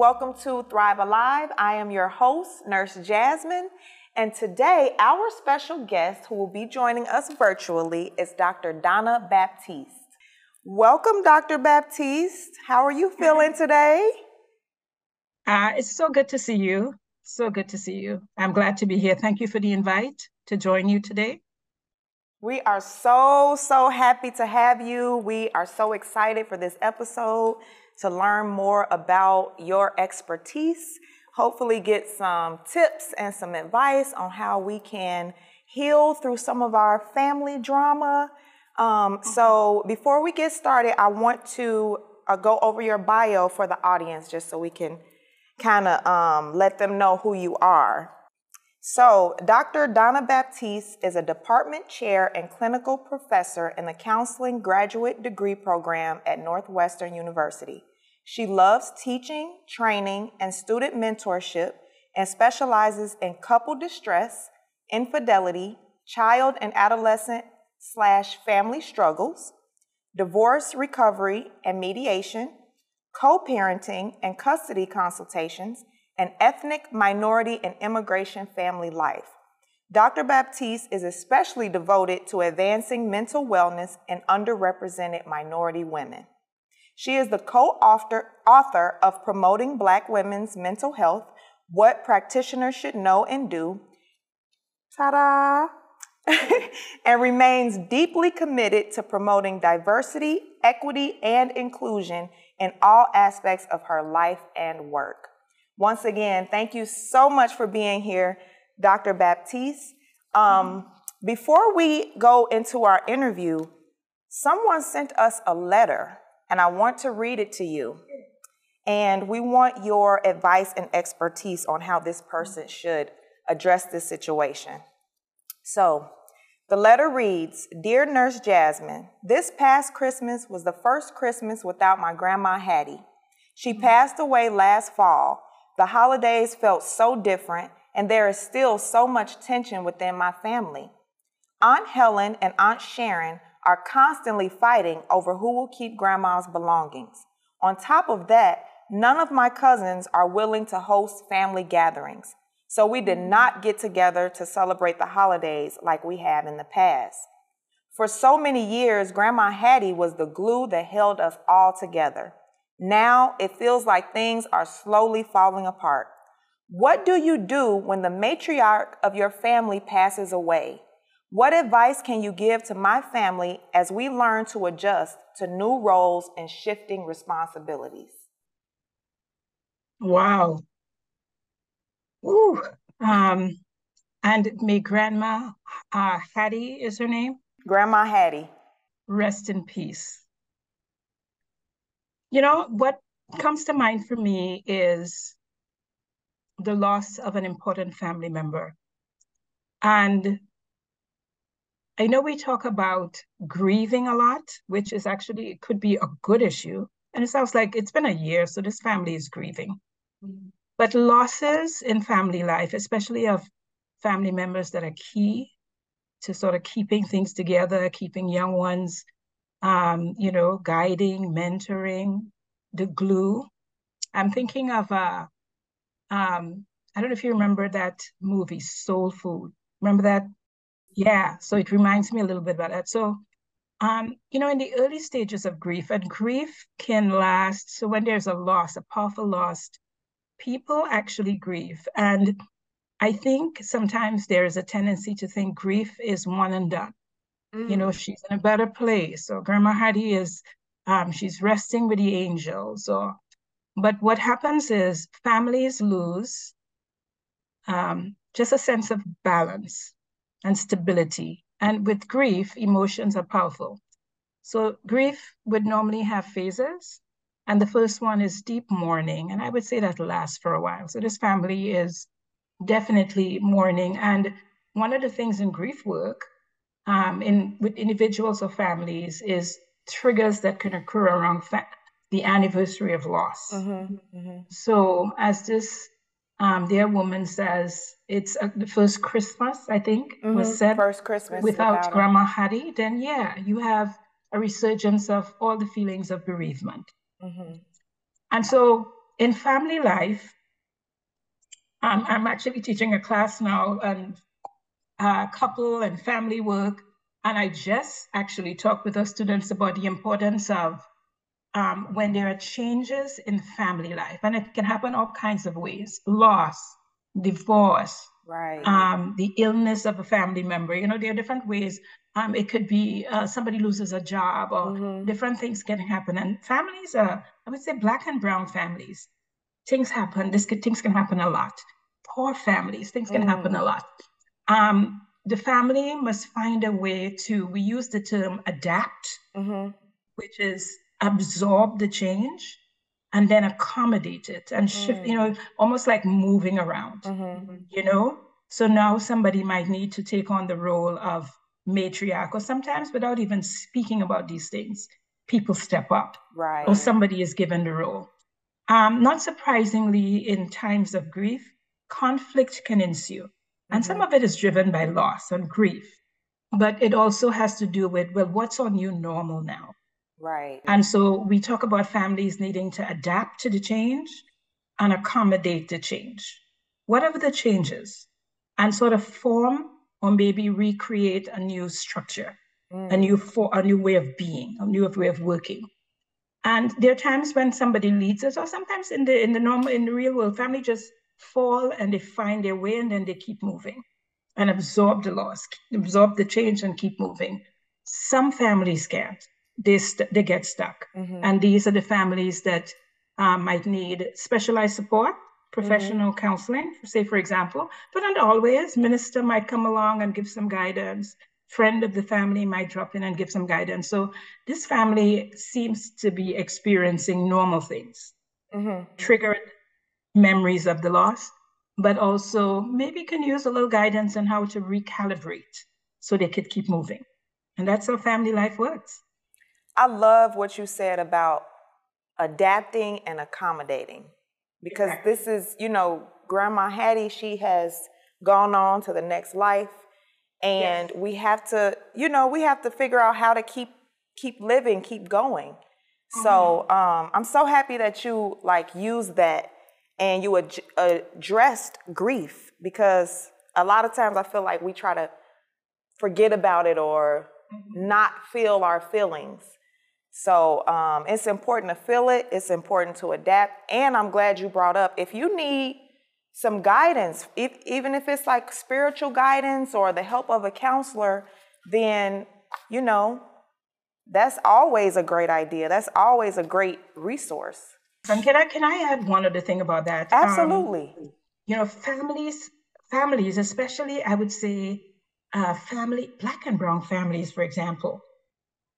Welcome to Thrive Alive. I am your host, Nurse Jazmine. And today, our special guest who will be joining us virtually is Dr. Donna Baptiste. Welcome, Dr. Baptiste. How are you feeling today? Uh, it's so good to see you. So good to see you. I'm glad to be here. Thank you for the invite to join you today. We are so, so happy to have you. We are so excited for this episode to learn more about your expertise, hopefully, get some tips and some advice on how we can heal through some of our family drama. Um, so, before we get started, I want to uh, go over your bio for the audience just so we can kind of um, let them know who you are. So, Dr. Donna Baptiste is a department chair and clinical professor in the counseling graduate degree program at Northwestern University. She loves teaching, training, and student mentorship and specializes in couple distress, infidelity, child and adolescent slash family struggles, divorce recovery and mediation, co-parenting and custody consultations, and ethnic, minority, and immigration family life. Dr. Baptiste is especially devoted to advancing mental wellness in underrepresented minority women. She is the co-author author of Promoting Black Women's Mental Health, What Practitioners Should Know and Do, ta-da, and remains deeply committed to promoting diversity, equity, and inclusion in all aspects of her life and work. Once again, thank you so much for being here, Dr. Baptiste. Um, before we go into our interview, someone sent us a letter, and I want to read it to you. And we want your advice and expertise on how this person should address this situation. So, the letter reads Dear Nurse Jazmine, this past Christmas was the first Christmas without my grandma Hattie. She passed away last fall, the holidays felt so different, and there is still so much tension within my family. Aunt Helen and Aunt Sharon are constantly fighting over who will keep grandma's belongings. On top of that, none of my cousins are willing to host family gatherings, so we did not get together to celebrate the holidays like we have in the past. For so many years, Grandma Hattie was the glue that held us all together. Now it feels like things are slowly falling apart. What do you do when the matriarch of your family passes away? What advice can you give to my family as we learn to adjust to new roles and shifting responsibilities? Wow. Ooh. Um, and may Grandma uh, Hattie is her name? Grandma Hattie. Rest in peace. You know, what comes to mind for me is the loss of an important family member. And I know we talk about grieving a lot, which is actually, it could be a good issue. And it sounds like it's been a year, so this family is grieving. Mm-hmm. But losses in family life, especially of family members that are key to sort of keeping things together, keeping young ones um, you know, guiding, mentoring, the glue. I'm thinking of uh, um, I don't know if you remember that movie, Soul Food. Remember that? Yeah. So it reminds me a little bit about that. So, um, you know, in the early stages of grief, and grief can last. So when there's a loss, a powerful loss, people actually grieve. And I think sometimes there is a tendency to think grief is one and done. Mm. You know, mm. she's in a better place. So Grandma Hattie is, um, she's resting with the angels. or. but what happens is families lose um, just a sense of balance and stability. And with grief, emotions are powerful. So grief would normally have phases. And the first one is deep mourning. And I would say that lasts for a while. So this family is definitely mourning. And one of the things in grief work um, in with individuals or families is triggers that can occur around fa- the anniversary of loss. Mm-hmm, mm-hmm. So as this um, dear woman says, it's uh, the first Christmas, I think, mm-hmm. was said first Christmas without, without Grandma Hattie. Then yeah, you have a resurgence of all the feelings of bereavement. Mm-hmm. And so in family life, um, I'm actually teaching a class now on uh, couple and family work. And I just actually talked with our students about the importance of um, when there are changes in family life, and it can happen all kinds of ways loss, divorce, right. um, the illness of a family member. You know, there are different ways. Um, it could be uh, somebody loses a job or mm-hmm. different things can happen. And families are, I would say, black and brown families. Things happen. This could, things can happen a lot. Poor families, things can mm-hmm. happen a mm. lot. Um, the family must find a way to. We use the term adapt, mm-hmm. which is absorb the change and then accommodate it and shift, mm. you know, mm. almost like moving around, mm-hmm. you know? So now somebody might need to take on the role of matriarch, or sometimes without even speaking about these things, people step up. Right. Or somebody is given the role. Um, not surprisingly, in times of grief, conflict can ensue. Mm-hmm. And some mm-hmm. of it is driven by loss and grief. But it also has to do with, well, what's our new normal now? Right. And so we talk about families needing to adapt to the change and accommodate the change, whatever the changes, and sort of form or maybe recreate a new structure, mm. a new for a new way of being, a new way of working. And there are times when somebody leads us, or sometimes in the in the normal in the real world, family just fall and they find their way and then they keep moving and absorb the loss, absorb the change and keep moving. Some families can't they, st- they get stuck. Mm-hmm. And these are the families that um, might need specialized support, professional mm-hmm. counseling, say, for example, but not always. Minister might come along and give some guidance. Friend of the family might drop in and give some guidance. So this family seems to be experiencing normal things, mm-hmm. triggered memories of the loss, but also maybe can use a little guidance on how to recalibrate so they could keep moving. And that's how family life works. I love what you said about adapting and accommodating because this is, you know, Grandma Hattie, she has gone on to the next life and yes. we have to, you know, we have to figure out how to keep keep living, keep going. Mm-hmm. So um, I'm so happy that you like used that and you ad- addressed grief because a lot of times I feel like we try to forget about it or mm-hmm. not feel our feelings. So um, it's important to feel it. It's important to adapt. And I'm glad you brought up if you need some guidance, if, even if it's like spiritual guidance or the help of a counselor, then you know that's always a great idea. That's always a great resource. And can I can I add one other thing about that? Um, Absolutely. Um, you know, families, families, especially I would say, uh, family, black and brown families, for example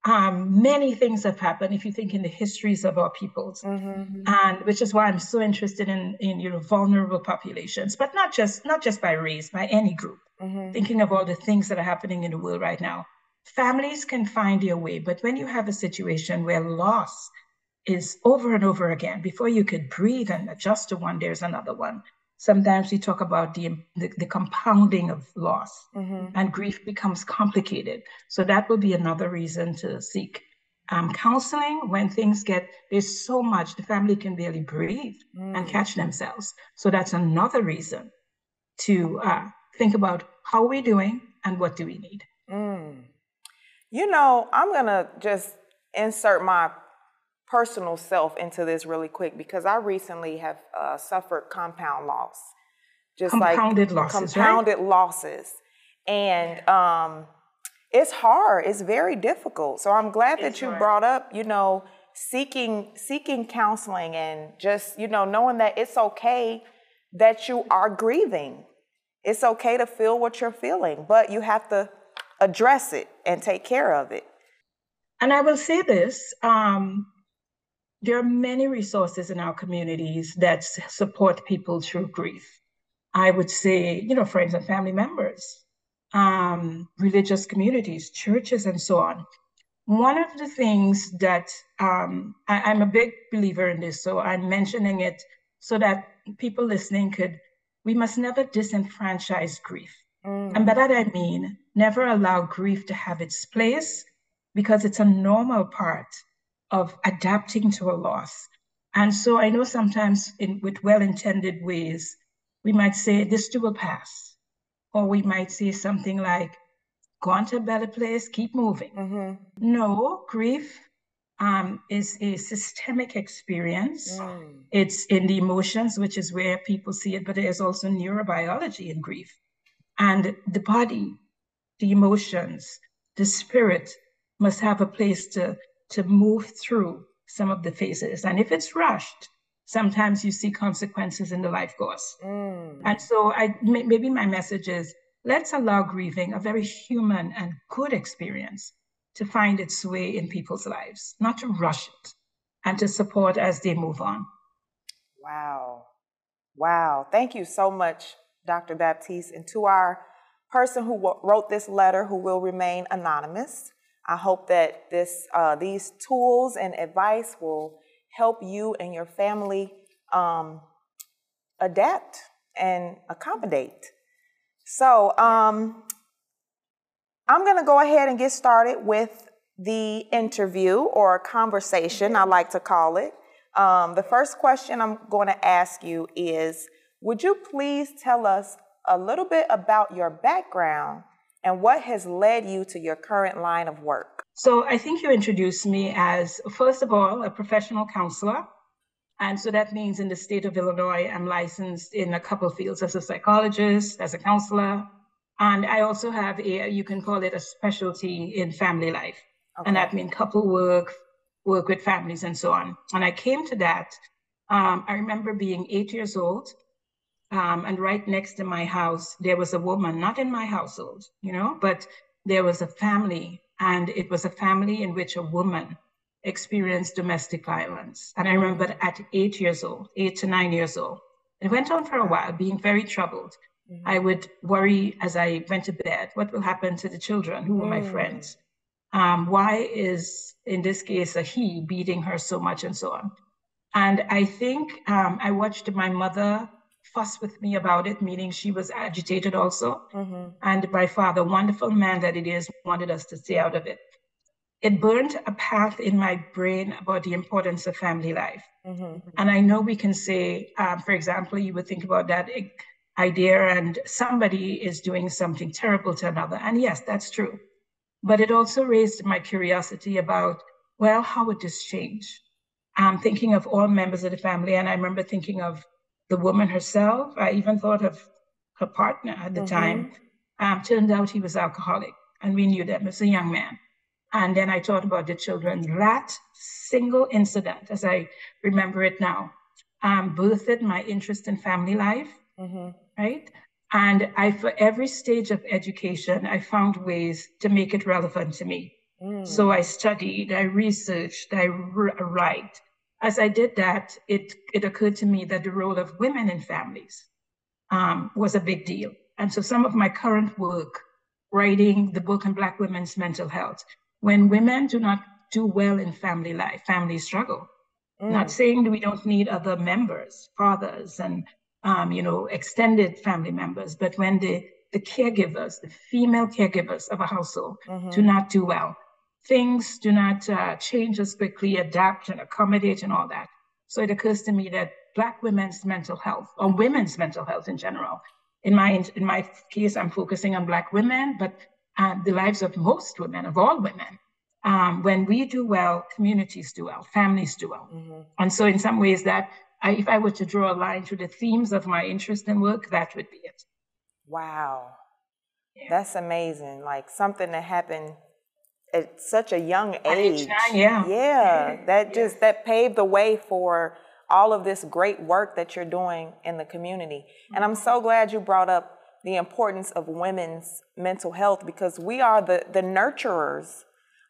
um, many things have happened if you think in the histories of our peoples, mm-hmm. and which is why I'm so interested in in you know vulnerable populations, but not just not just by race, by any group. Mm-hmm. Thinking of all the things that are happening in the world right now, families can find their way, but when you have a situation where loss is over and over again, before you could breathe and adjust to one, there's another one sometimes we talk about the, the, the compounding of loss mm-hmm. and grief becomes complicated. So that would be another reason to seek um, counseling when things get, there's so much, the family can barely breathe mm. and catch themselves. So that's another reason to uh, think about how we're we doing and what do we need. Mm. You know, I'm going to just insert my personal self into this really quick because I recently have uh, suffered compound loss, just compounded like losses, compounded right? losses, and um, it's hard. It's very difficult. So I'm glad that you hard. brought up, you know, seeking seeking counseling and just you know knowing that it's okay that you are grieving. It's okay to feel what you're feeling, but you have to address it and take care of it. And I will say this um, there are many resources in our communities that support people through grief. I would say, you know, friends and family members, um, religious communities, churches, and so on. One of the things that um, I, I'm a big believer in this, so I'm mentioning it so that people listening could, we must never disenfranchise grief. Mm. And by that I mean, never allow grief to have its place because it's a normal part of adapting to a loss. And so I know sometimes in, with well-intended ways, we might say, this too will pass. Or we might say something like, go on to a better place, keep moving. Mm-hmm. No, grief um, is a systemic experience. Mm. It's in the emotions, which is where people see it, but there's also neurobiology in grief. And the body, the emotions, the spirit must have a place to, to move through some of the phases. And if it's rushed, sometimes you see consequences in the life course. Mm. And so I maybe my message is let's allow grieving, a very human and good experience, to find its way in people's lives, not to rush it, and to support as they move on. Wow. Wow. Thank you so much, Dr. Baptiste. And to our person who wrote this letter, who will remain anonymous, I hope that this, uh, these tools and advice will help you and your family um, adapt and accommodate. So um, I'm going to go ahead and get started with the interview or conversation, I like to call it. Um, the first question I'm going to ask you is Would you please tell us a little bit about your background and what has led you to your current line of work? So, I think you introduced me as, first of all, a professional counselor. And so that means in the state of Illinois, I'm licensed in a couple fields as a psychologist, as a counselor. And I also have a, you can call it a specialty in family life. Okay. And that means couple work, work with families and so on. And I came to that. Um, I remember being eight years old um, and right next to my house, there was a woman, not in my household, you know, but there was a family, and it was a family in which a woman experienced domestic violence. And I remember at eight years old, eight to nine years old, it went on for a while, being very troubled. Mm-hmm. I would worry as I went to bed what will happen to the children who were my mm. friends? Um, why is, in this case, a he beating her so much and so on? And I think um, I watched my mother fuss with me about it, meaning she was agitated also. Mm-hmm. And my father, wonderful man that it is, wanted us to stay out of it. It burned a path in my brain about the importance of family life. Mm-hmm. And I know we can say, um, for example, you would think about that idea and somebody is doing something terrible to another. And yes, that's true. But it also raised my curiosity about, well, how would this change? I'm thinking of all members of the family. And I remember thinking of the woman herself. I even thought of her partner at the mm-hmm. time. Um, turned out he was alcoholic, and we knew that as a young man. And then I thought about the children. That single incident, as I remember it now, um, birthed my interest in family life, mm-hmm. right? And I, for every stage of education, I found ways to make it relevant to me. Mm. So I studied, I researched, I write, as I did that, it, it occurred to me that the role of women in families um, was a big deal. And so some of my current work, writing the book on Black women's mental health, when women do not do well in family life, families struggle. Mm. Not saying that we don't need other members, fathers, and um, you know, extended family members, but when the the caregivers, the female caregivers of a household, mm-hmm. do not do well, things do not uh, change as quickly, adapt and accommodate and all that. So it occurs to me that Black women's mental health, or women's mental health in general, in my in my case, I'm focusing on Black women, but uh, the lives of most women, of all women. Um, when we do well, communities do well, families do well. Mm-hmm. And so, in some ways, that I, if I were to draw a line through the themes of my interest and work, that would be it. Wow. Yeah. That's amazing. Like something that happened at such a young age. yeah. Yeah. That just that paved the way for all of this great work that you're doing in the community. And I'm so glad you brought up the importance of women's mental health because we are the the nurturers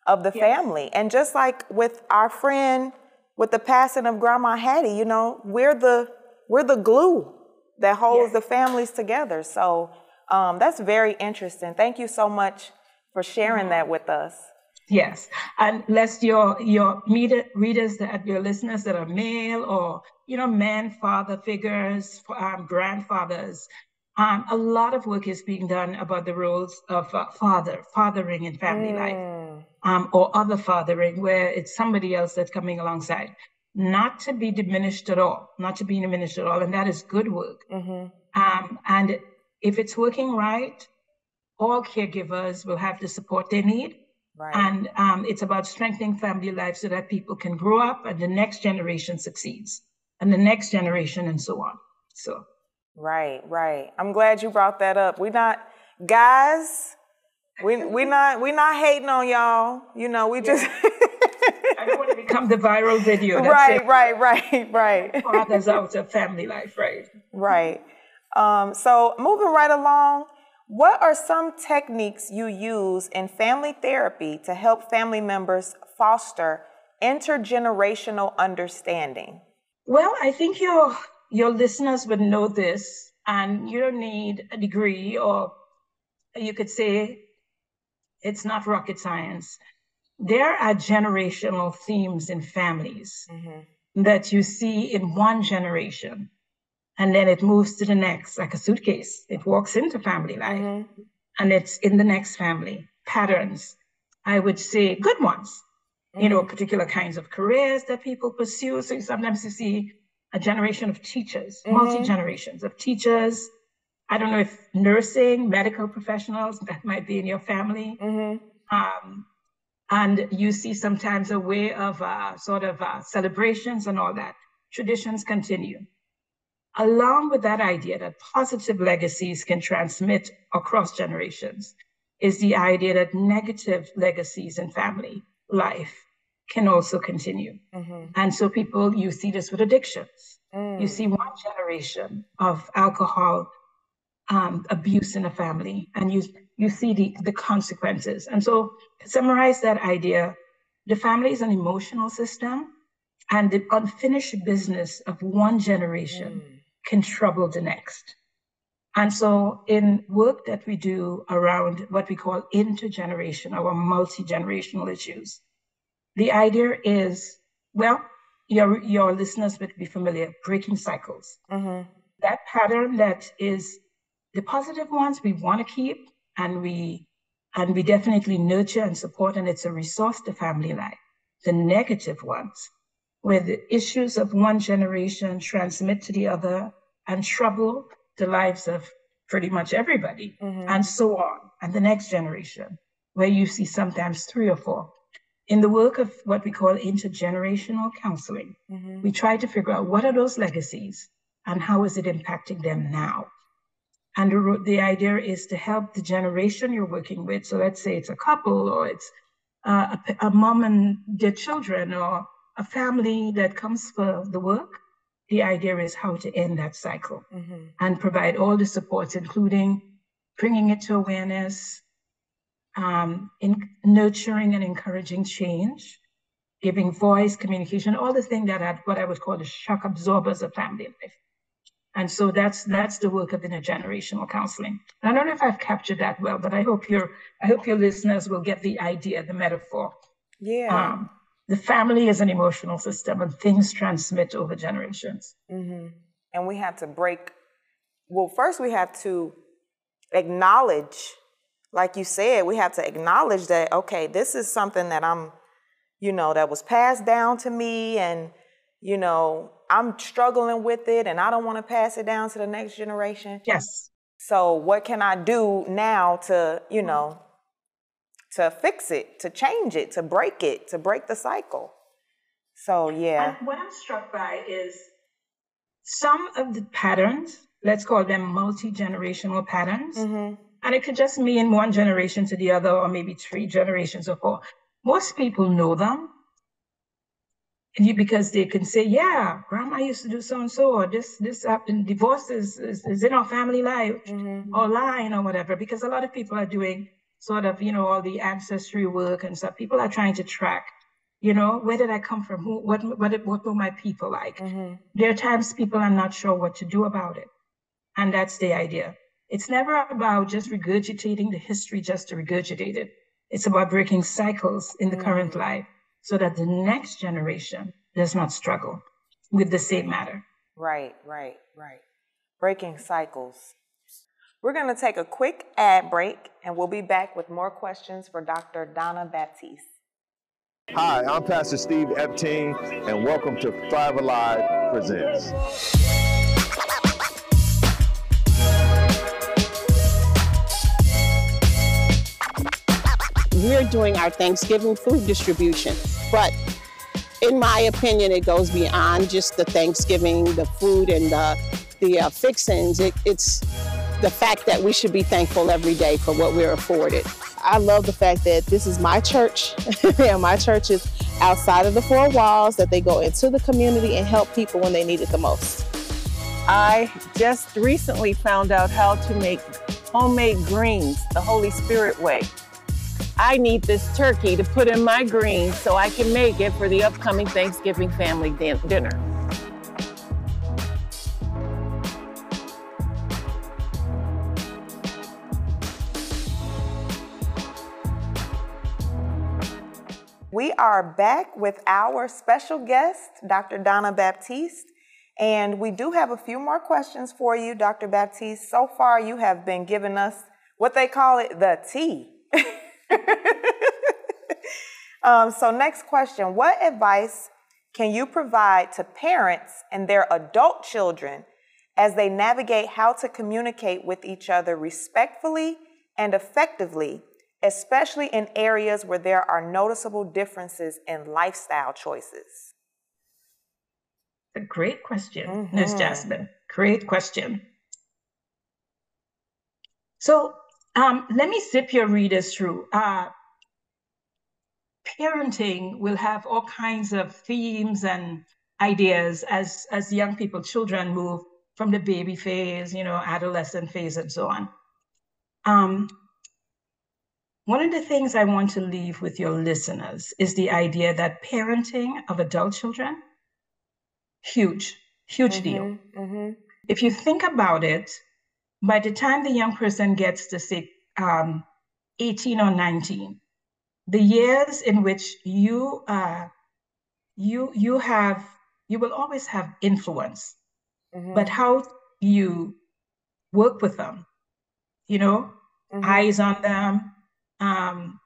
of the yes. family. And just like with our friend with the passing of Grandma Hattie, you know, we're the we're the glue that holds yes. the families together. So um, that's very interesting. Thank you so much for sharing mm-hmm. that with us. Yes, and lest your your media, readers that your listeners that are male or you know men, father figures, um, grandfathers, um, a lot of work is being done about the roles of uh, father, fathering in family mm. life, um, or other fathering, where it's somebody else that's coming alongside. not to be diminished at all, not to be diminished at all. And that is good work. Mm-hmm. Um, and if it's working right, all caregivers will have the support they need. Right. And um, it's about strengthening family life so that people can grow up and the next generation succeeds and the next generation and so on. So. Right, right. I'm glad you brought that up. We're not guys. We we not we not hating on y'all. You know, we just. I don't want to become the viral video. right, right, right, right. Fathers out of family life, right? Right. Um, so moving right along, what are some techniques you use in family therapy to help family members foster intergenerational understanding? Well, I think your your listeners would know this, and you don't need a degree, or you could say it's not rocket science. There are generational themes in families mm-hmm. that you see in one generation and then it moves to the next like a suitcase it walks into family life mm-hmm. and it's in the next family patterns i would say good ones mm-hmm. you know mm-hmm. particular kinds of careers that people pursue so sometimes you see a generation of teachers mm-hmm. multi generations of teachers i don't know if nursing medical professionals that might be in your family mm-hmm. um, and you see sometimes a way of uh, sort of uh, celebrations and all that traditions continue along with that idea that positive legacies can transmit across generations, is the idea that negative legacies in family life can also continue. Mm-hmm. And so people, you see this with addictions. Mm. You see one generation of alcohol um, abuse in a family, and you you see the, the consequences. And so to summarize that idea, the family is an emotional system, and the unfinished business of one generation mm can trouble the next. And so, in work that we do around what we call intergeneration or multi generational issues, the idea is well, your, your listeners would be familiar breaking cycles. Mm-hmm. That pattern that is the positive ones we want to keep and we and we definitely nurture and support and it's a resource to family life the negative ones where the issues of one generation transmit to the other and trouble the lives of pretty much everybody, mm-hmm. and so on, and the next generation, where you see sometimes three or four. In the work of what we call intergenerational counseling, mm-hmm. we try to figure out what are those legacies and how is it impacting them now. And the, the idea is to help the generation you're working with. So let's say it's a couple or it's uh, a, a mom and their children or a family that comes for the work the idea is how to end that cycle mm-hmm. and provide all the supports, including bringing it to awareness, um, in nurturing and encouraging change, giving voice, communication, all the things that are what I would call the shock absorbers of family life. And so that's that's the work of intergenerational counseling. And I don't know if I've captured that well, but I hope your I hope your listeners will get the idea, the metaphor. Yeah. Um, the family is an emotional system and things transmit over generations. Mm-hmm. And we have to break, well, first we have to acknowledge, like you said, we have to acknowledge that, okay, this is something that I'm, you know, that was passed down to me and, you know, I'm struggling with it and I don't want to pass it down to the next generation. Yes. So what can I do now to, you know, to fix it, to change it, to break it, to break the cycle. So, yeah. And what I'm struck by is some of the patterns, let's call them multi generational patterns, mm-hmm. and it could just mean one generation to the other, or maybe three generations or four. Most people know them because they can say, yeah, grandma used to do so and so, or this, this happened, divorce is, is, is in our family life, mm-hmm. or line, or whatever, because a lot of people are doing sort of, you know, all the ancestry work and stuff. People are trying to track, you know, where did I come from? Who, what, what, what were my people like? Mm-hmm. There are times people are not sure what to do about it. And that's the idea. It's never about just regurgitating the history just to regurgitate it. It's about breaking cycles in the mm-hmm. current life so that the next generation does not struggle with the same matter. Right, right, right. Breaking cycles. We're going to take a quick ad break and we'll be back with more questions for Dr. Donna Baptiste. Hi, I'm Pastor Steve Epting, and welcome to Thrive Alive Presents. We're doing our Thanksgiving food distribution, but in my opinion, it goes beyond just the Thanksgiving, the food, and the, the uh, fixings. It, it's the fact that we should be thankful every day for what we're afforded. I love the fact that this is my church, and my church is outside of the four walls, that they go into the community and help people when they need it the most. I just recently found out how to make homemade greens the Holy Spirit way. I need this turkey to put in my greens so I can make it for the upcoming Thanksgiving family dinner. We are back with our special guest, Dr. Donna Baptiste. And we do have a few more questions for you, Dr. Baptiste. So far, you have been giving us what they call it the tea. um, so, next question What advice can you provide to parents and their adult children as they navigate how to communicate with each other respectfully and effectively especially in areas where there are noticeable differences in lifestyle choices? A great question, mm-hmm. Ms. Jazmine. Great question. So um, let me zip your readers through. Uh, parenting will have all kinds of themes and ideas as as young people, children move from the baby phase, you know, adolescent phase, and so on. Um, one of the things I want to leave with your listeners is the idea that parenting of adult children, huge, huge mm-hmm, deal. Mm-hmm. If you think about it, by the time the young person gets to say um, 18 or 19, the years in which you uh, you you have you will always have influence, mm-hmm. but how you work with them, you know, mm-hmm. eyes on them, um,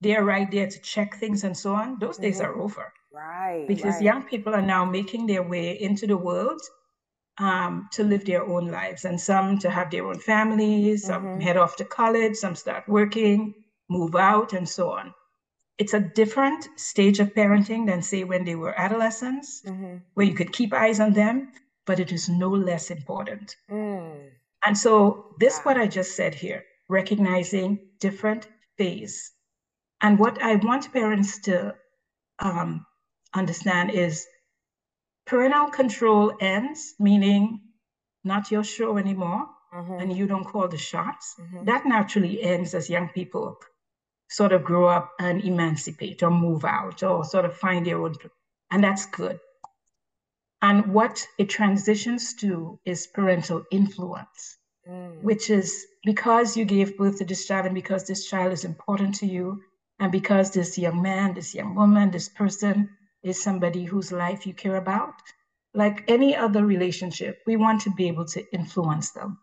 they're right there to check things and so on, those mm-hmm. days are over. Right. Because right. young people are now making their way into the world um, to live their own lives, and some to have their own families, some mm-hmm. head off to college, some start working, move out, and so on. It's a different stage of parenting than, say, when they were adolescents, mm-hmm. where you could keep eyes on them, but it is no less important. Mm. And so, this, what I just said here, recognizing different phase. And what I want parents to um, understand is parental control ends, meaning not your show anymore, mm-hmm. and you don't call the shots. Mm-hmm. That naturally ends as young people sort of grow up and emancipate or move out or sort of find their own, and that's good. And what it transitions to is parental influence mm. which is because you gave birth to this child and because this child is important to you, and because this young man, this young woman, this person is somebody whose life you care about, like any other relationship, we want to be able to influence them.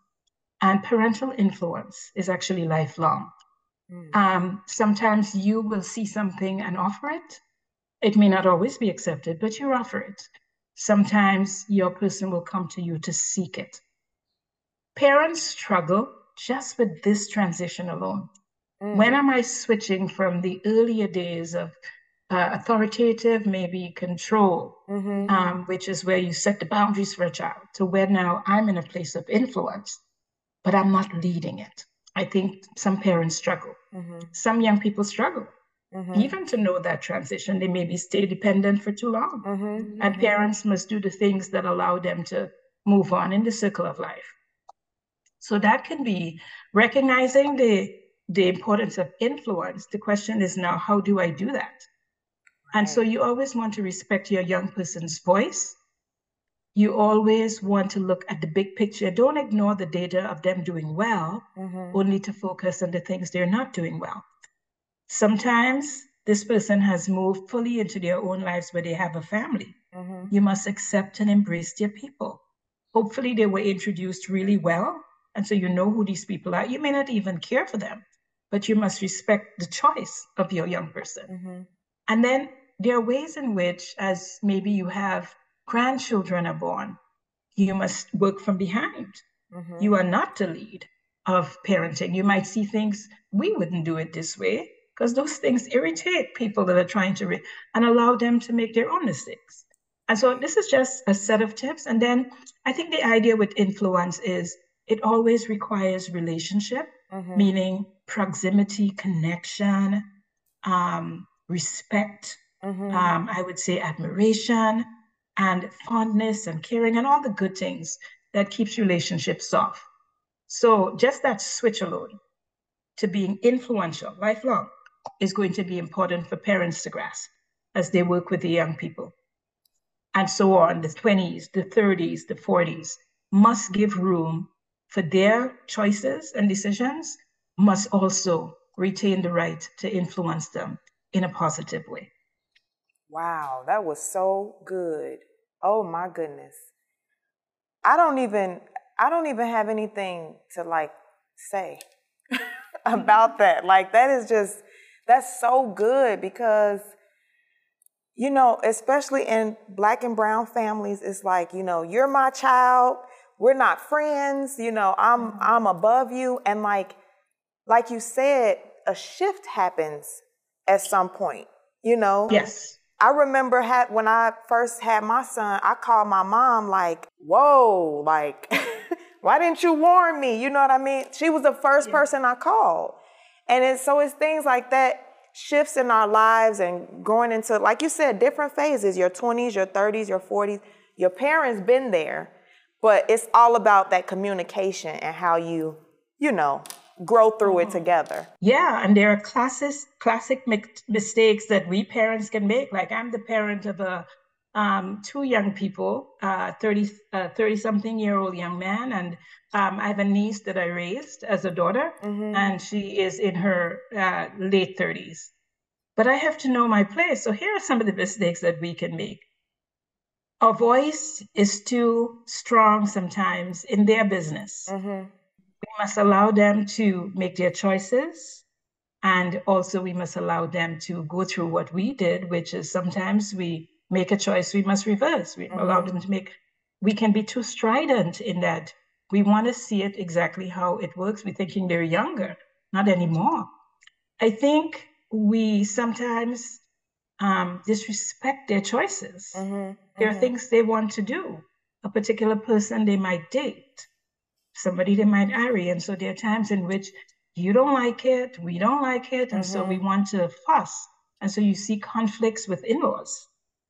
And parental influence is actually lifelong. Mm. Um, sometimes you will see something and offer it. It may not always be accepted, but you offer it. Sometimes your person will come to you to seek it. Parents struggle just with this transition alone. Mm. When am I switching from the earlier days of uh, authoritative, maybe control, mm-hmm. um, which is where you set the boundaries for a child, to where now I'm in a place of influence, but I'm not leading it. I think some parents struggle. Mm-hmm. Some young people struggle. Mm-hmm. Even to know that transition, they maybe stay dependent for too long. Mm-hmm. And parents must do the things that allow them to move on in the circle of life. So that can be recognizing the, the importance of influence. The question is now, how do I do that? And so you always want to respect your young person's voice. You always want to look at the big picture. Don't ignore the data of them doing well, mm-hmm. only to focus on the things they're not doing well. Sometimes this person has moved fully into their own lives where they have a family. Mm-hmm. You must accept and embrace their people. Hopefully, they were introduced really well and so you know who these people are. You may not even care for them, but you must respect the choice of your young person. Mm-hmm. And then there are ways in which, as maybe you have grandchildren are born, you must work from behind. Mm-hmm. You are not the lead of parenting. You might see things, we wouldn't do it this way, because those things irritate people that are trying to, re- and allow them to make their own mistakes. And so this is just a set of tips. And then I think the idea with influence is it always requires relationship, mm-hmm. meaning proximity, connection, um, respect, mm-hmm. um, I would say admiration and fondness and caring and all the good things that keeps relationships soft. So just that switch alone to being influential, lifelong, is going to be important for parents to grasp as they work with the young people. And so on, the 20s, the 30s, the 40s must give room for their choices and decisions, must also retain the right to influence them in a positive way. Wow, that was so good. Oh my goodness. I don't even I don't even have anything to like say about that. Like that is just that's so good because you know, especially in black and brown families, it's like, you know, you're my child, we're not friends, you know, I'm mm-hmm. I'm above you and like like you said, a shift happens at some point, you know? Yes. I remember had, when I first had my son, I called my mom like, whoa, like, why didn't you warn me? You know what I mean? She was the first yeah. person I called. And it's, so it's things like that, shifts in our lives and going into, like you said, different phases, your 20s, your 30s, your 40s. Your parents been there, but it's all about that communication and how you, you know, grow through it mm-hmm. together. Yeah, and there are classic classic mistakes that we parents can make. Like I'm the parent of a um, two young people, uh, 30, uh, 30 something year old young man, and um, I have a niece that I raised as a daughter, mm-hmm. and she is in her uh, late 30s. But I have to know my place. So here are some of the mistakes that we can make. Our voice is too strong sometimes in their business. Mm-hmm we must allow them to make their choices. And also, we must allow them to go through what we did, which is sometimes we make a choice we must reverse. We mm-hmm. allow them to make, we can be too strident in that we want to see it exactly how it works. We're thinking they're younger, not anymore. I think we sometimes um, disrespect their choices. Mm-hmm. There are mm-hmm. things they want to do. A particular person they might date somebody they might marry. And so there are times in which you don't like it, we don't like it, and mm-hmm. so we mm-hmm. want to fuss. And so you see conflicts with in-laws,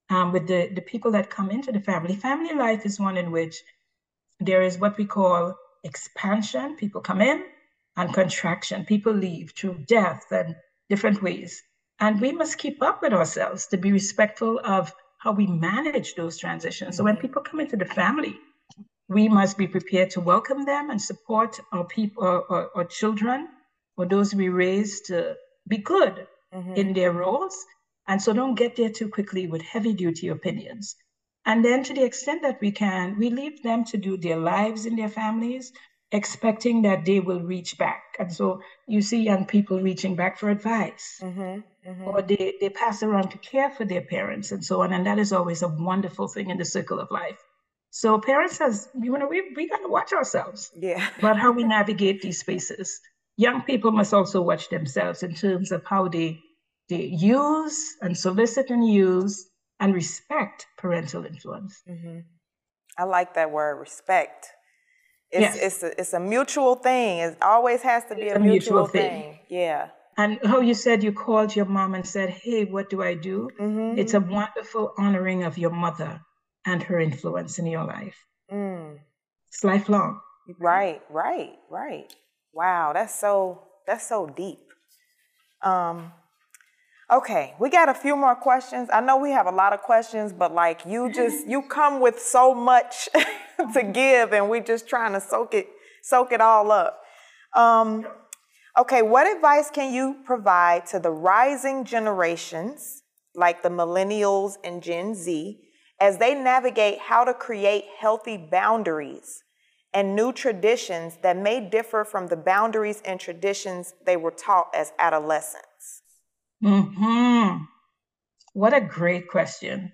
um, with the, the people that come into the family. Family life is one in which there is what we call expansion. People come in and contraction. People leave through death and different ways. And we must keep up with ourselves to be respectful of how we manage those transitions. So when mm-hmm. people come into the family, we must be prepared to welcome them and support our people, our, our children, or those we raise to be good mm-hmm. in their roles. And so don't get there too quickly with heavy duty opinions. And then, to the extent that we can, we leave them to do their lives in their families, expecting that they will reach back. And so you see young people reaching back for advice, mm-hmm, mm-hmm. or they, they pass around to care for their parents and so on. And that is always a wonderful thing in the circle of life. So parents says, you know, we, we got to watch ourselves. Yeah. about how we navigate these spaces. Young people must also watch themselves in terms of how they they use and solicit and use and respect parental influence. Mm-hmm. I like that word, respect. It's, yes. it's, a, it's a mutual thing. It always has to be a, a, mutual, mutual thing. thing. Yeah. And how you said you called your mom and said, Hey, what do I do? Mm-hmm. It's a wonderful honoring of your mother and her influence in your life. Mm. It's lifelong. Right, right, right. Wow, that's so that's so deep. Um, okay, we got a few more questions. I know we have a lot of questions, but like you just you come with so much to give, and we're just trying to soak it soak it all up. Um, okay, what advice can you provide to the rising generations, like the millennials and Gen Z, as they navigate how to create healthy boundaries and new traditions that may differ from the boundaries and traditions they were taught as adolescents. Hmm. what a great question.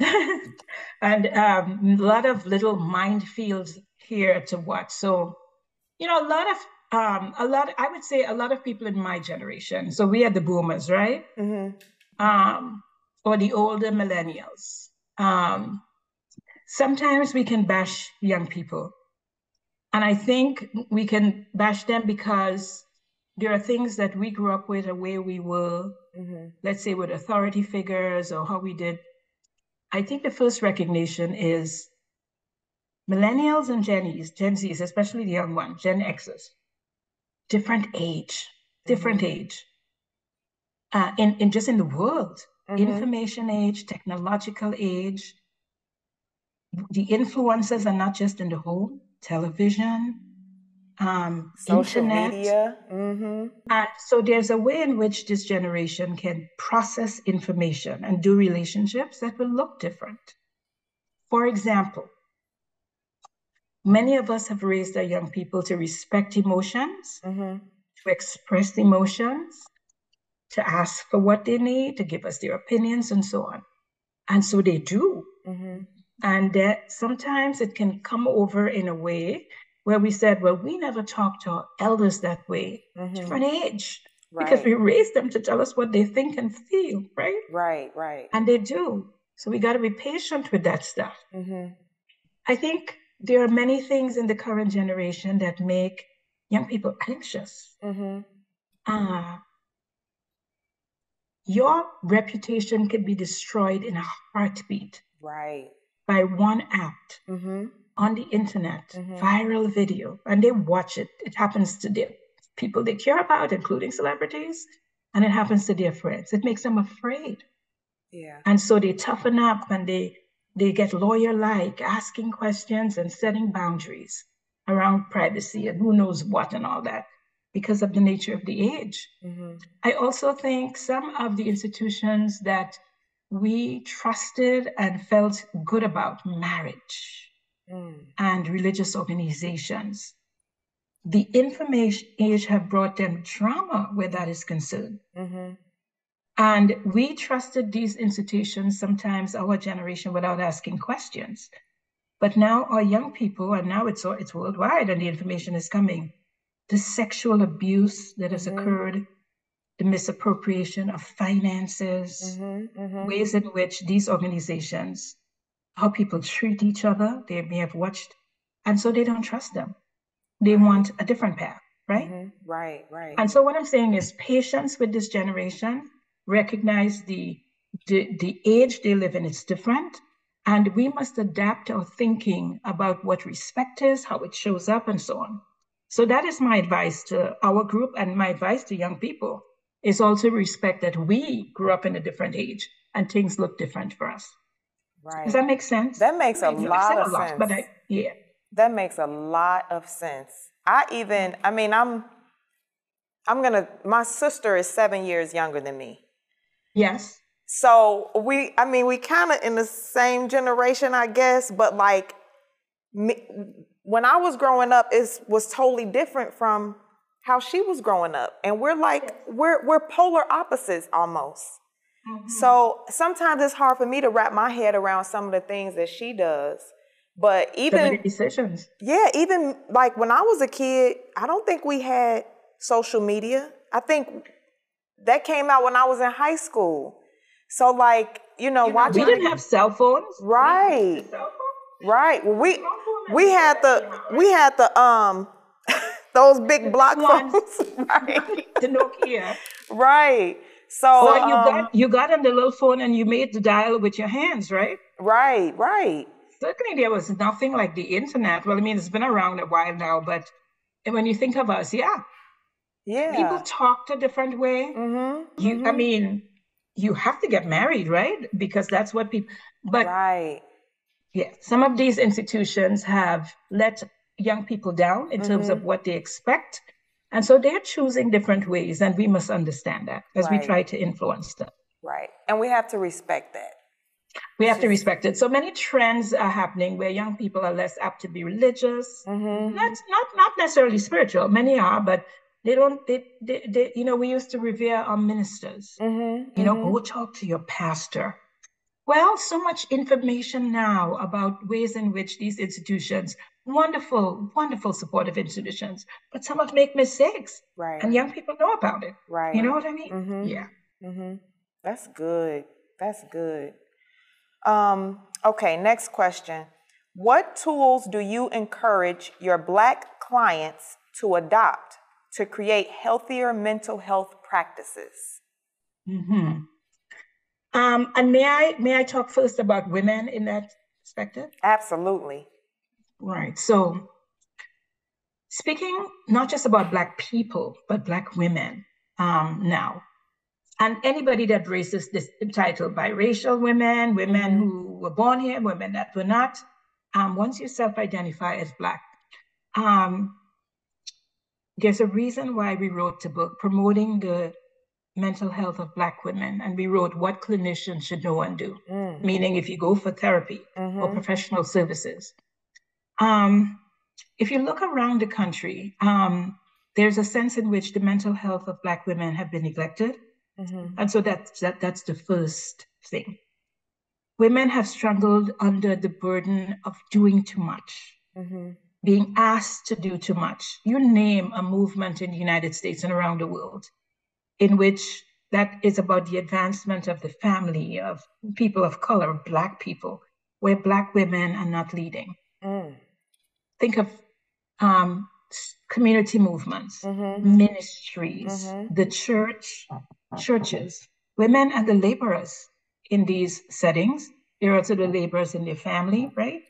and um, a lot of little minefields here to watch. So, you know, a lot of um, a lot. I would say a lot of people in my generation. So we are the boomers, right? Mm-hmm. Um, or the older millennials. Um, sometimes we can bash young people, and I think we can bash them because there are things that we grew up with, the way we were, Mm-hmm. let's say with authority figures or how we did. I think the first recognition is millennials and Gen Zs, Gen Zs, especially the young one, Gen Xs, different age, different age. Uh, in, in just in the world, Mhm. information age, technological age. The influences are not just in the home, television, um, Social internet. media. Mm-hmm. Uh, so there's a way in which this generation can process information and do relationships that will look different. For example, many of us have raised our young people to respect emotions, Mm-hmm. to express emotions, to ask for what they need, to give us their opinions, and so on. And so they do. Mm-hmm. And that sometimes it can come over in a way where we said, well, we never talk to our elders that way, Mm-hmm. different age, because we raised them to tell us what they think and feel, right? Right. Right. And they do. So we got to be patient with that stuff. Mm-hmm. I think there are many things in the current generation that make young people anxious. Mm-hmm. Uh, your reputation can be destroyed in a heartbeat Right. by one act Mm-hmm. On the internet, Mhm. viral video, and they watch it. It happens to the people they care about, including celebrities, and it happens to their friends. It makes them afraid. Yeah. And so they toughen up and they they get lawyer-like, asking questions and setting boundaries around privacy and who knows what and all that because of the nature of the age. Mm-hmm. I also think some of the institutions that we trusted and felt good about, marriage Mm. and religious organizations, the information age have brought them trauma where that is concerned. Mm-hmm. And we trusted these institutions, sometimes our generation, without asking questions. But now our young people, and now it's it's worldwide, and the information is coming. The sexual abuse that has Mhm. occurred, the misappropriation of finances, Mm-hmm. Mm-hmm. ways in which these organizations, how people treat each other, they may have watched, and so they don't trust them. They want a different path, right? Mhm. Right. Right. And so what I'm saying is patience with this generation, recognize the, the the age they live in is different. And we must adapt our thinking about what respect is, how it shows up, and so on. So that is my advice to our group and my advice to young people is also respect that we grew up in a different age and things look different for us. Right. Does that make sense? That makes a lot of a lot, sense. But I, yeah. That makes a lot of sense. I even, I mean, I'm, I'm gonna. My sister is seven years younger than me, Yes. so we, I mean, we kind of in the same generation, I guess. But like, me, when I was growing up, it was totally different from how she was growing up, and we're like, we're we're polar opposites almost. So sometimes it's hard for me to wrap my head around some of the things that she does. But even decisions. yeah, even like when I was a kid, I don't think we had social media. I think that came out when I was in high school. So like, you know, watching We didn't have cell phones. right, Cell phone? right. Well, we we had the we had the um those big block phones, right? The Nokia. Right. So Or you um, got you got on the little phone and you made the dial with your hands, right? right, right. Certainly, there was nothing like the internet. Well, I mean, it's been around a while now, but when you think of us, yeah, Yeah. people talked a different way. mm-hmm. You, I mean, you have to get married, right? Because that's what people. But Right. yeah, some of these institutions have let young people down in terms of what they expect, and so they're choosing different ways, and we must understand that as we try to influence them. Right. And we have to respect that. We have to respect it. So many trends are happening where young people are less apt to be religious, Mm-hmm. not not not necessarily spiritual. Many are, but They don't, they, they, they you know, we used to revere our ministers. Mm-hmm, You know, mm-hmm. go talk to your pastor. Well, so much information now about ways in which these institutions, wonderful, wonderful supportive institutions, but some of make mistakes right, and young people know about it. right. You know what I mean? Mhm. Yeah. Mm-hmm. That's good. That's good. Um, okay, next question. What tools do you encourage your Black clients to adopt to create healthier mental health practices? hmm Um, and may I may I talk first about women in that perspective? Absolutely. Right. So, speaking not just about Black people, but Black women um, now, and anybody that raises this title biracial women, women Mhm. who were born here, women that were not, um, once you self identify as Black, um, there's a reason why we wrote the book promoting the mental health of Black women. And we wrote what clinicians should know and do, Mm. meaning if you go for therapy or Mhm. professional services. Um, if you look around the country, um, there's a sense in which the mental health of Black women have been neglected. Mhm. And so that's, that, that's the first thing. Women have struggled under the burden of doing too much, Mhm. being asked to do too much. You name a movement in the United States and around the world in which that is about the advancement of the family, of people of color, Black people, where Black women are not leading. Mm. Think of um, community movements, Mhm. ministries, Mhm. the church, churches, women and the laborers in these settings. They're also the laborers in their family, right?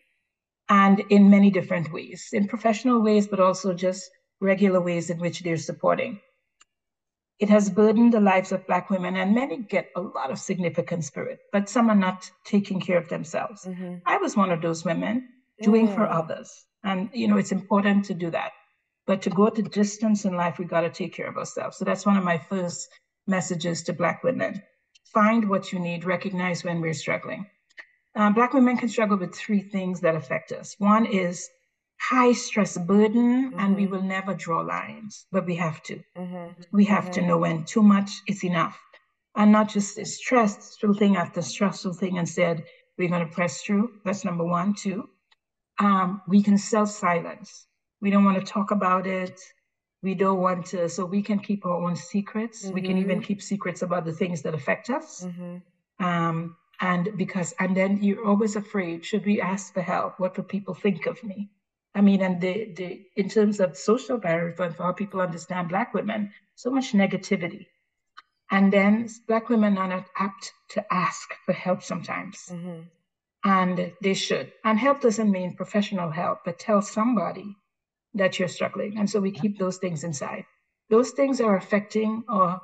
And in many different ways, in professional ways, but also just regular ways in which they're supporting. It has burdened the lives of Black women, and many get a lot of significant spirit, but some are not taking care of themselves. Mhm. I was one of those women doing for Mm. others. And, you know, it's important to do that. But to go the distance in life, we got to take care of ourselves. So that's one of my first messages to Black women. Find what you need, recognize when we're struggling. Um, Black women can struggle with three things that affect us. One is high stress burden, and we Mhm. will never draw lines, but we have to. Mhm. We have to know when too much is enough. And not just stressful thing after stressful thing and said, we're going to press through. That's number one. Two, um, we can self silence. We don't want to talk about it. We don't want to, so we can keep our own secrets. We can even keep secrets about the things that affect us. Mhm. Um, and because, and then you're always afraid, should we ask for help? What will people think of me? I mean, and the, the in terms of social barriers for for how people understand Black women, so much negativity. And then Black women are not apt to ask for help sometimes, Mhm. and they should. And help doesn't mean professional help, but tell somebody that you're struggling. And so we keep those things inside. Those things are affecting our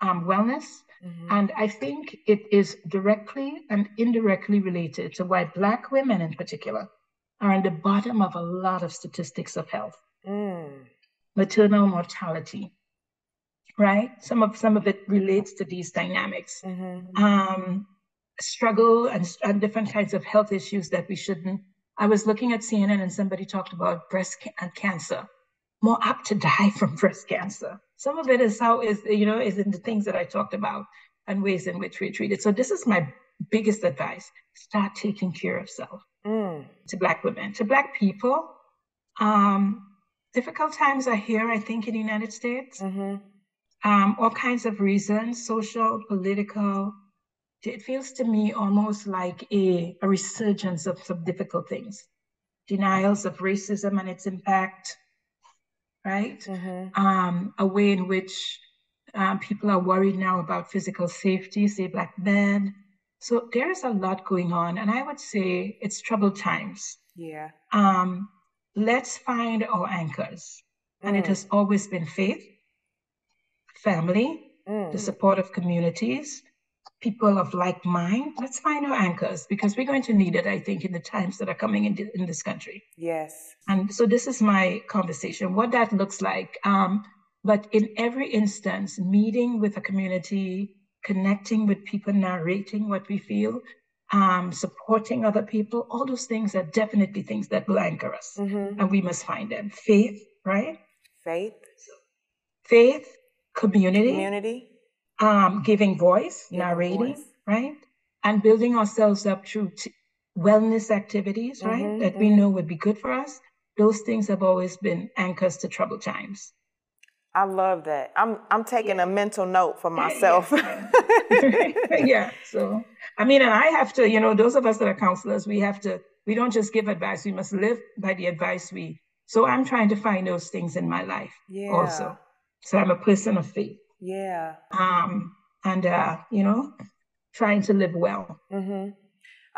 um, wellness. Mhm. And I think it is directly and indirectly related to why Black women in particular are in the bottom of a lot of statistics of health, Mm. maternal mortality, right? Some of, some of it relates to these dynamics. Mhm. Um, struggle and, and different kinds of health issues that we shouldn't. I was looking at CNN and somebody talked about breast ca- and cancer, more apt to die from breast cancer. Some of it is how is you know is in the things that I talked about and ways in which we treat it. So this is my biggest advice: start taking care of self Mm. to Black women, to Black people. Um, difficult times are here, I think, in the United States. Mhm. Um, all kinds of reasons, social, political. It feels to me almost like a, a resurgence of some difficult things. Denials of racism and its impact, right? Mhm. um, a way in which um, people are worried now about physical safety, say Black men. So there is a lot going on, and I would say it's troubled times. Yeah. Um, let's find our anchors, and it Mm. has always been faith, family, Mm. the support of communities, people of like mind. Let's find our anchors because we're going to need it, I think, in the times that are coming in, in this country. Yes. And so this is my conversation, what that looks like. Um, but in every instance, meeting with a community, connecting with people, narrating what we feel, um, supporting other people, all those things are definitely things that will anchor us. Mhm. And we must find them. Faith, right? Faith. faith, community, Community. um, giving voice, Giving narrating, voice. right? And building ourselves up through t- wellness activities, right? Mhm, That we mhm. know would be good for us. Those things have always been anchors to troubled times. I love that. I'm I'm taking a mental note for Yeah, yeah, myself. yeah. So, I mean, and I have to, you know, those of us that are counselors, we have to, we don't just give advice, we must live by the advice we. So I'm trying to find those things in my life yeah. also. So I'm a person of faith. Yeah. Um, and, uh, you know, trying to live well. hmm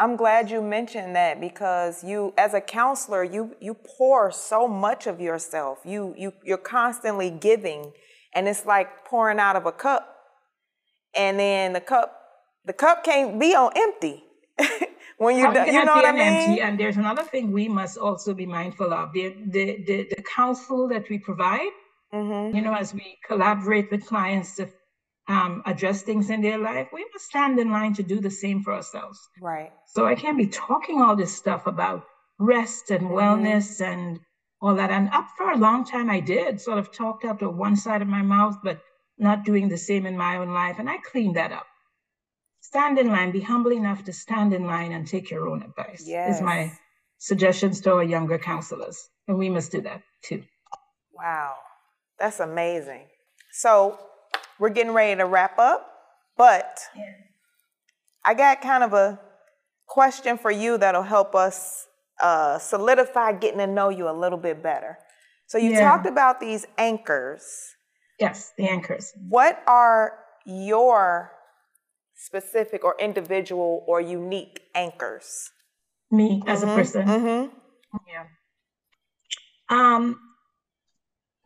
I'm glad you mentioned that because you, as a counselor, you you pour so much of yourself. You you you're constantly giving, and it's like pouring out of a cup, and then the cup the cup can't be on empty when you do, you know what I an mean. empty? And there's another thing we must also be mindful of the the the, the counsel that we provide. hmm You know, as we collaborate with clients to um, address things in their life, we must stand in line to do the same for ourselves. Right. So I can't be talking all this stuff about rest and Mhm. wellness and all that. And up for a long time, I did sort of talked out of one side of my mouth, but not doing the same in my own life. And I cleaned that up. Stand in line, be humble enough to stand in line and take your own advice. Is my Yes. suggestions to our younger counselors. And we must do that too. Wow, that's amazing. So we're getting ready to wrap up, but I got kind of a question for you that'll help us uh, solidify getting to know you a little bit better. So you Yeah. talked about these anchors. Yes, the anchors. What are your specific or individual or unique anchors? Me as a person. Mm-hmm. Yeah. Um,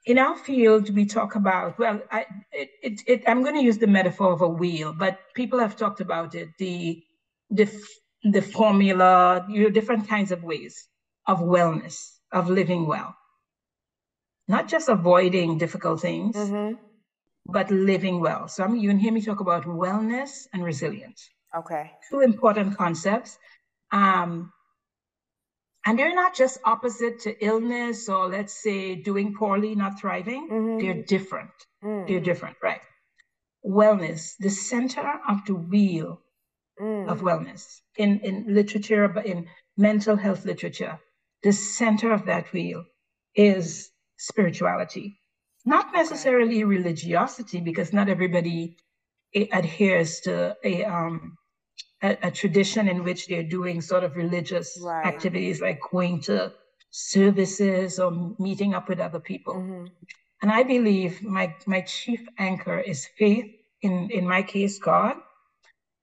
in our field, we talk about, well, I, it, it, it, I'm going to use the metaphor of a wheel, but people have talked about it, the, the, the formula, you know, different kinds of ways of wellness, of living well. Not just avoiding difficult things, Mm-hmm. but living well. So I mean, you can hear me talk about wellness and resilience Okay. two important concepts. Um, and they're not just opposite to illness or let's say doing poorly, not thriving. Mhm. They're different. Mm. They're different, right? Wellness, the center of the wheel Mm. of wellness in, in literature, but in mental health literature, the center of that wheel is spirituality. Not necessarily religiosity, because not everybody eh, adheres to a, um, a, a tradition in which they're doing sort of religious Right. activities like going to services or meeting up with other people. Mhm. And I believe my, my chief anchor is faith, in, in my case, God,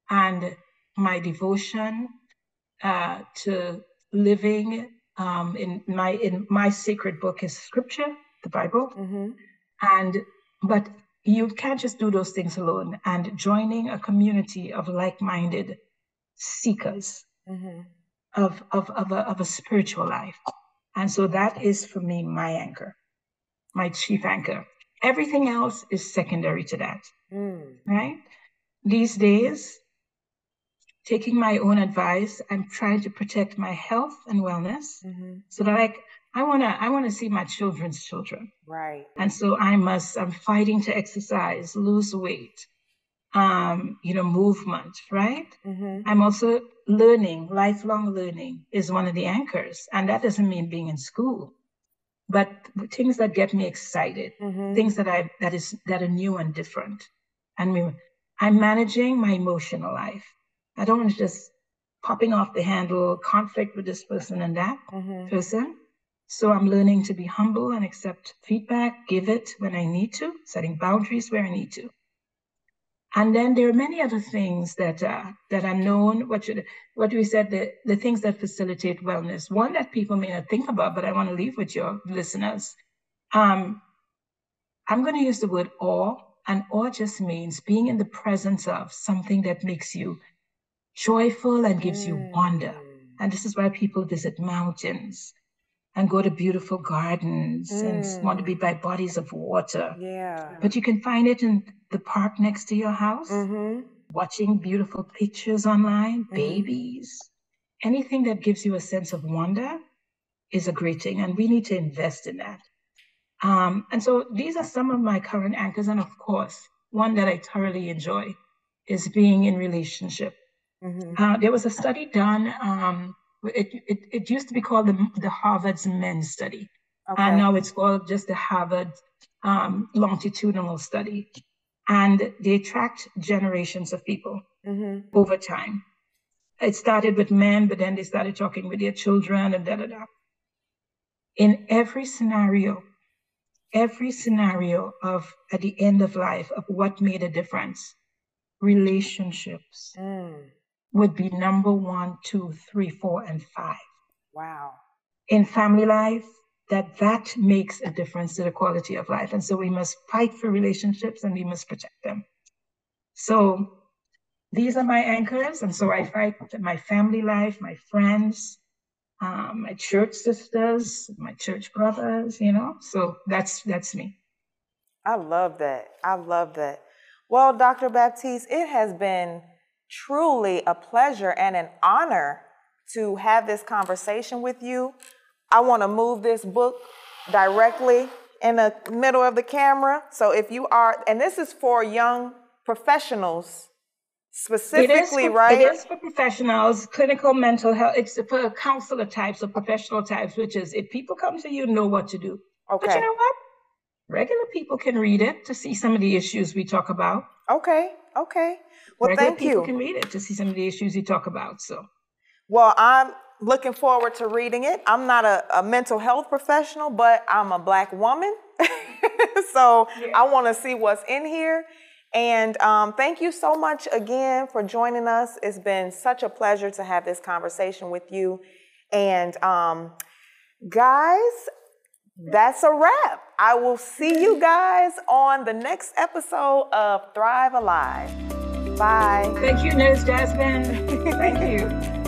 and my devotion uh, to living um, in my in my sacred book is scripture, the Bible. Mhm. And but you can't just do those things alone. And joining a community of like-minded seekers Mhm. of of of a, of a spiritual life. And so that is for me my anchor, my chief anchor. Everything else is secondary to that, Mm. right? These days, taking my own advice, I'm trying to protect my health and wellness Mhm. so that I, I wanna I wanna see my children's children. Right. And so I must, I'm fighting to exercise, lose weight, um, you know, movement, right? Mhm. I'm also learning, lifelong learning is one of the anchors. And that doesn't mean being in school, but things that get me excited, Mhm. things that I that is that are new and different. And we, I'm managing my emotional life. I don't want to just popping off the handle, conflict with this person and that Mhm. person. So I'm learning to be humble and accept feedback, give it when I need to, setting boundaries where I need to. And then there are many other things that uh, that are known. What should what we said the the things that facilitate wellness. One that people may not think about, but I want to leave with your listeners. Um, I'm going to use the word awe, and awe just means being in the presence of something that makes you joyful and gives you wonder. Mm. And this is why people visit mountains and go to beautiful gardens and want to be by bodies of water. Yeah. But you can find it in the park next to your house, Mhm. watching beautiful pictures online, Mhm. babies. Anything that gives you a sense of wonder is a great thing. And we need to invest in that. Um, and so these are some of my current anchors. And of course, one that I thoroughly enjoy is being in relationship. Mm-hmm. Uh, there was a study done, um, it, it, it, used to be called the, the Harvard's Men Study. Okay. And now it's called just the Harvard um, Longitudinal Study. And they tracked generations of people mm-hmm. over time. It started with men, but then they started talking with their children and da da da. In every scenario, every scenario of at the end of life of what made a difference, relationships mm. Would be number one, two, three, four, and five. Wow. In family life, that that makes a difference to the quality of life. And so we must fight for relationships and we must protect them. So these are my anchors. And so I fight my family life, my friends, um, my church sisters, my church brothers, you know. So that's that's me. I love that. I love that. Well, Dr. Baptiste, it has been truly a pleasure and an honor to have this conversation with you. I want to move this book directly in the middle of the camera. So if you are, and this is for young professionals specifically, it for, right? It is for professionals, clinical mental health. It's for counselor types or professional types, which is if people come to you, know what to do. Okay. But you know what? Regular people can read it to see some of the issues we talk about. Okay. Okay. Well, Regular thank people you. can read it to see some of the issues we talk about. So. Well, I'm looking forward to reading it. I'm not a, a mental health professional, but I'm a black woman. so yeah. I want to see what's in here. And um, thank you so much again for joining us. It's been such a pleasure to have this conversation with you. And um, guys, that's a wrap. I will see you guys on the next episode of Thrive Alive. Bye. Thank you, Nurse Jazmine. Thank you.